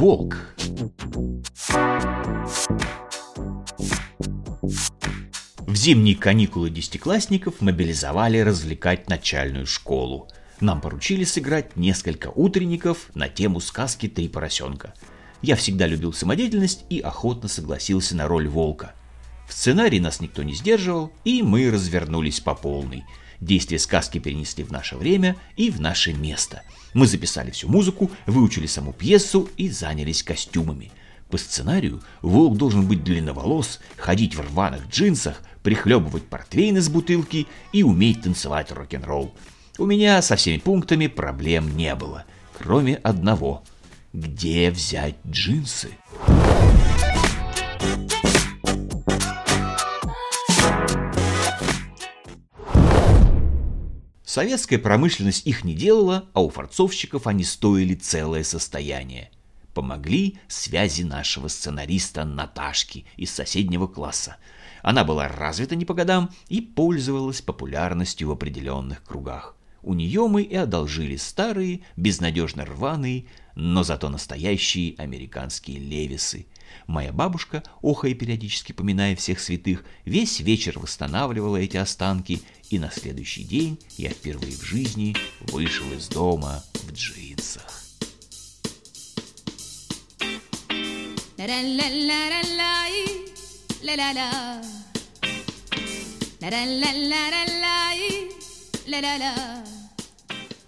волк. В зимние каникулы десятиклассников мобилизовали развлекать начальную школу. Нам поручили сыграть несколько утренников на тему сказки «Три поросенка». Я всегда любил самодеятельность и охотно согласился на роль волка. В сценарии нас никто не сдерживал, и мы развернулись по полной. Действие сказки перенесли в наше время и в наше место. Мы записали всю музыку, выучили саму пьесу и занялись костюмами. По сценарию волк должен быть длинноволос, ходить в рваных джинсах, прихлебывать портвейн из бутылки и уметь танцевать рок-н-ролл. У меня со всеми пунктами проблем не было, кроме одного. Где взять джинсы? Советская промышленность их не делала, а у форцовщиков они стоили целое состояние. Помогли связи нашего сценариста Наташки из соседнего класса. Она была развита не по годам и пользовалась популярностью в определенных кругах. У нее мы и одолжили старые, безнадежно рваные, но зато настоящие американские левисы. Моя бабушка, охая периодически поминая всех святых, весь вечер восстанавливала эти останки, и на следующий день я впервые в жизни вышел из дома в джинсах.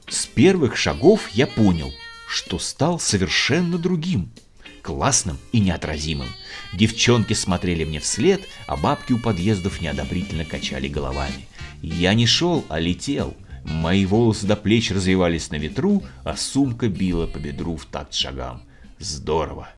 С первых шагов я понял, что стал совершенно другим, классным и неотразимым. Девчонки смотрели мне вслед, а бабки у подъездов неодобрительно качали головами. Я не шел, а летел. Мои волосы до плеч развивались на ветру, а сумка била по бедру в такт шагам. Здорово!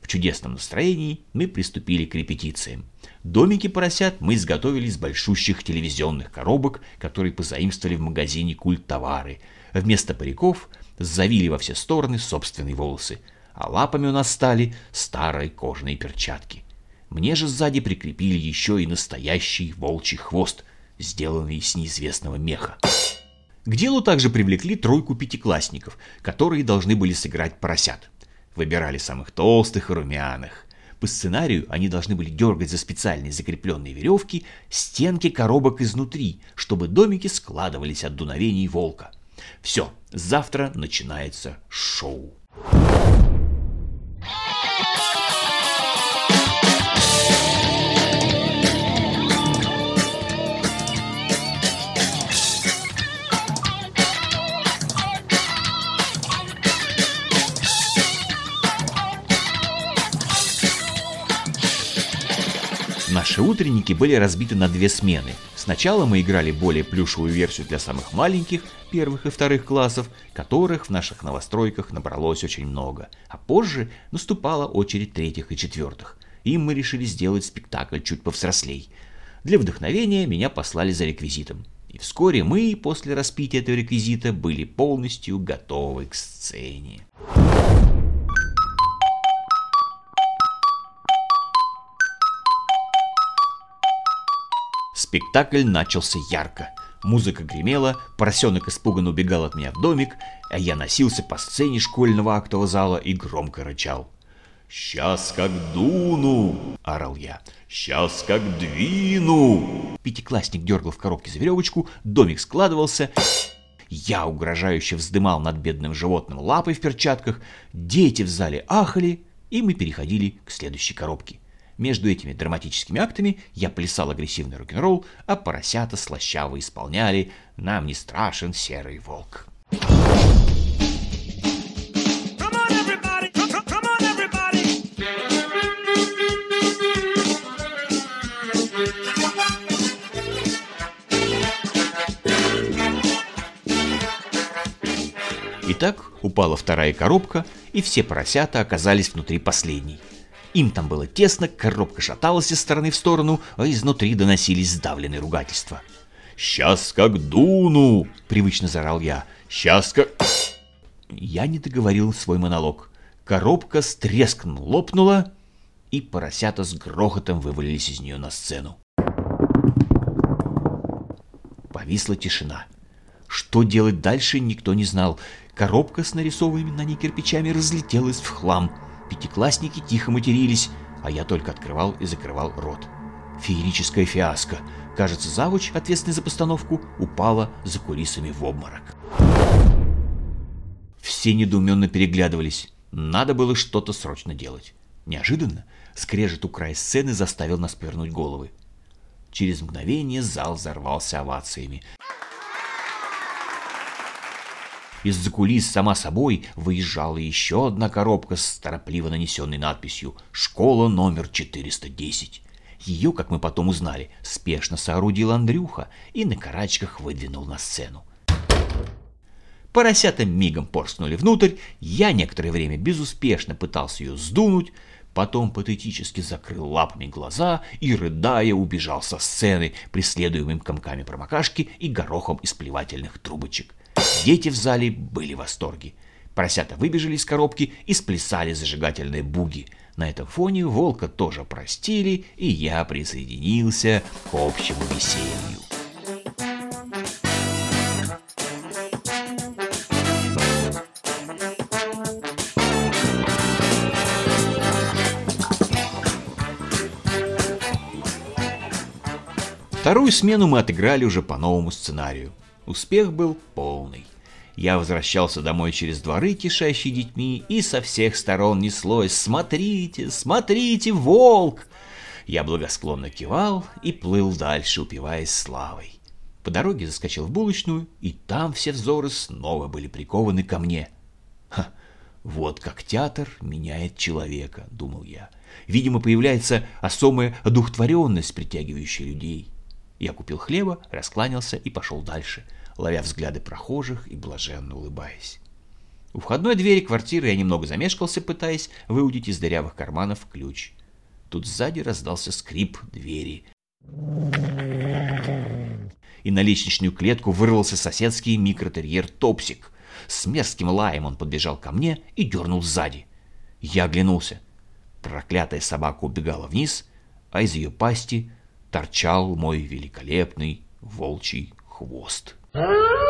В чудесном настроении мы приступили к репетициям. Домики поросят мы изготовили из большущих телевизионных коробок, которые позаимствовали в магазине «Культ товары». Вместо париков завили во все стороны собственные волосы, а лапами у нас стали старые кожаные перчатки. Мне же сзади прикрепили еще и настоящий волчий хвост, сделанный из неизвестного меха. К делу также привлекли тройку пятиклассников, которые должны были сыграть поросят. Выбирали самых толстых и румяных. По сценарию они должны были дергать за специальные закрепленные веревки стенки коробок изнутри, чтобы домики складывались от дуновений волка. Все, завтра начинается шоу. Наши утренники были разбиты на две смены. Сначала мы играли более плюшевую версию для самых маленьких, первых и вторых классов, которых в наших новостройках набралось очень много, а позже наступала очередь третьих и четвертых. Им мы решили сделать спектакль чуть повзрослей. Для вдохновения меня послали за реквизитом. И вскоре мы, после распития этого реквизита, были полностью готовы к сцене. Спектакль начался ярко. Музыка гремела, поросенок испуганно убегал от меня в домик, а я носился по сцене школьного актового зала и громко рычал. «Сейчас как дуну!» – орал я. «Сейчас как двину!» Пятиклассник дергал в коробке за веревочку, домик складывался. Я угрожающе вздымал над бедным животным лапой в перчатках, дети в зале ахали, и мы переходили к следующей коробке – между этими драматическими актами я плясал агрессивный рок-н-ролл, а поросята слащаво исполняли «Нам не страшен серый волк». Итак, упала вторая коробка, и все поросята оказались внутри последней. Им там было тесно, коробка шаталась из стороны в сторону, а изнутри доносились сдавленные ругательства. «Сейчас как дуну!» — привычно заорал я. «Сейчас как...» Я не договорил свой монолог. Коробка с треском лопнула, и поросята с грохотом вывалились из нее на сцену. Повисла тишина. Что делать дальше, никто не знал. Коробка с нарисованными на ней кирпичами разлетелась в хлам. Пятиклассники тихо матерились, а я только открывал и закрывал рот. Феерическая фиаско. Кажется, завуч, ответственный за постановку, упала за кулисами в обморок. Все недоуменно переглядывались. Надо было что-то срочно делать. Неожиданно скрежет у края сцены заставил нас повернуть головы. Через мгновение зал взорвался овациями. Из-за кулис сама собой выезжала еще одна коробка с торопливо нанесенной надписью «Школа номер 410». Ее, как мы потом узнали, спешно соорудил Андрюха и на карачках выдвинул на сцену. Поросята мигом порскнули внутрь, я некоторое время безуспешно пытался ее сдунуть, потом патетически закрыл лапами глаза и, рыдая, убежал со сцены, преследуемым комками промокашки и горохом из плевательных трубочек. Дети в зале были в восторге. Поросята выбежали из коробки и сплясали зажигательные буги. На этом фоне волка тоже простили, и я присоединился к общему веселью. Вторую смену мы отыграли уже по новому сценарию. Успех был полный. Я возвращался домой через дворы, кишащие детьми, и со всех сторон неслось «Смотрите, смотрите, волк!» Я благосклонно кивал и плыл дальше, упиваясь славой. По дороге заскочил в булочную, и там все взоры снова были прикованы ко мне. Ха, вот как театр меняет человека, думал я. Видимо, появляется особая одухотворенность, притягивающая людей. Я купил хлеба, раскланялся и пошел дальше, ловя взгляды прохожих и блаженно улыбаясь. У входной двери квартиры я немного замешкался, пытаясь выудить из дырявых карманов ключ. Тут сзади раздался скрип двери. И на лестничную клетку вырвался соседский микротерьер Топсик. С мерзким лаем он подбежал ко мне и дернул сзади. Я оглянулся. Проклятая собака убегала вниз, а из ее пасти торчал мой великолепный волчий хвост. Ah!